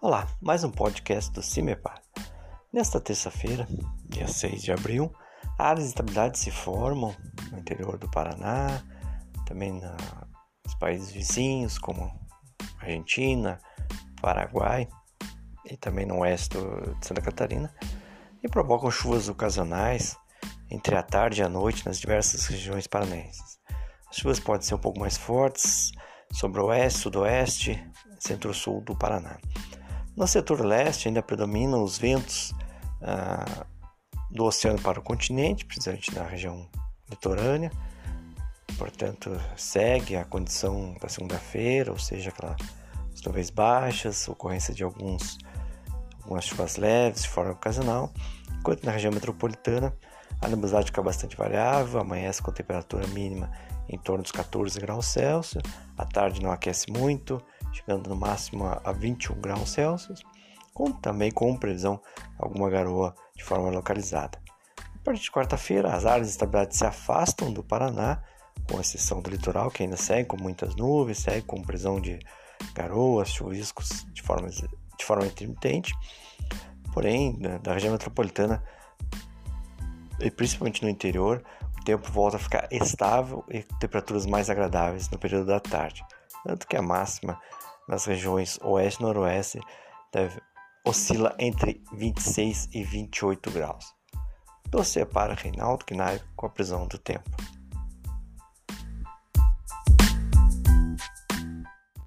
Olá, mais um podcast do CIMEPAR. Nesta terça-feira, dia 6 de abril, áreas de estabilidade se formam no interior do Paraná, também nos países vizinhos como Argentina, Paraguai e também no oeste de Santa Catarina, e provocam chuvas ocasionais entre a tarde e a noite nas diversas regiões paranaenses. As chuvas podem ser um pouco mais fortes sobre o oeste, sudoeste, centro-sul do Paraná. No setor leste ainda predominam os ventos ah, do oceano para o continente, principalmente na região litorânea. Portanto, segue a condição da segunda-feira, ou seja, aquelas nuvens baixas, ocorrência de alguns, algumas chuvas leves de forma ocasional, enquanto na região metropolitana a nebulosidade fica bastante variável, amanhece com temperatura mínima em torno dos 14 graus Celsius, à tarde não aquece muito, chegando no máximo a 21 graus Celsius, com, também com previsão alguma garoa de forma localizada. A partir de quarta-feira, as áreas de estabilidade se afastam do Paraná, com exceção do litoral, que ainda segue com muitas nuvens, segue com previsão de garoas, chuviscos de forma, de forma intermitente. Porém, da região metropolitana, e principalmente no interior, o tempo volta a ficar estável e temperaturas mais agradáveis no período da tarde, tanto que a máxima nas regiões oeste e noroeste deve, oscila entre 26 e 28 graus. Torcer para Reinaldo Knaip com a prisão do tempo.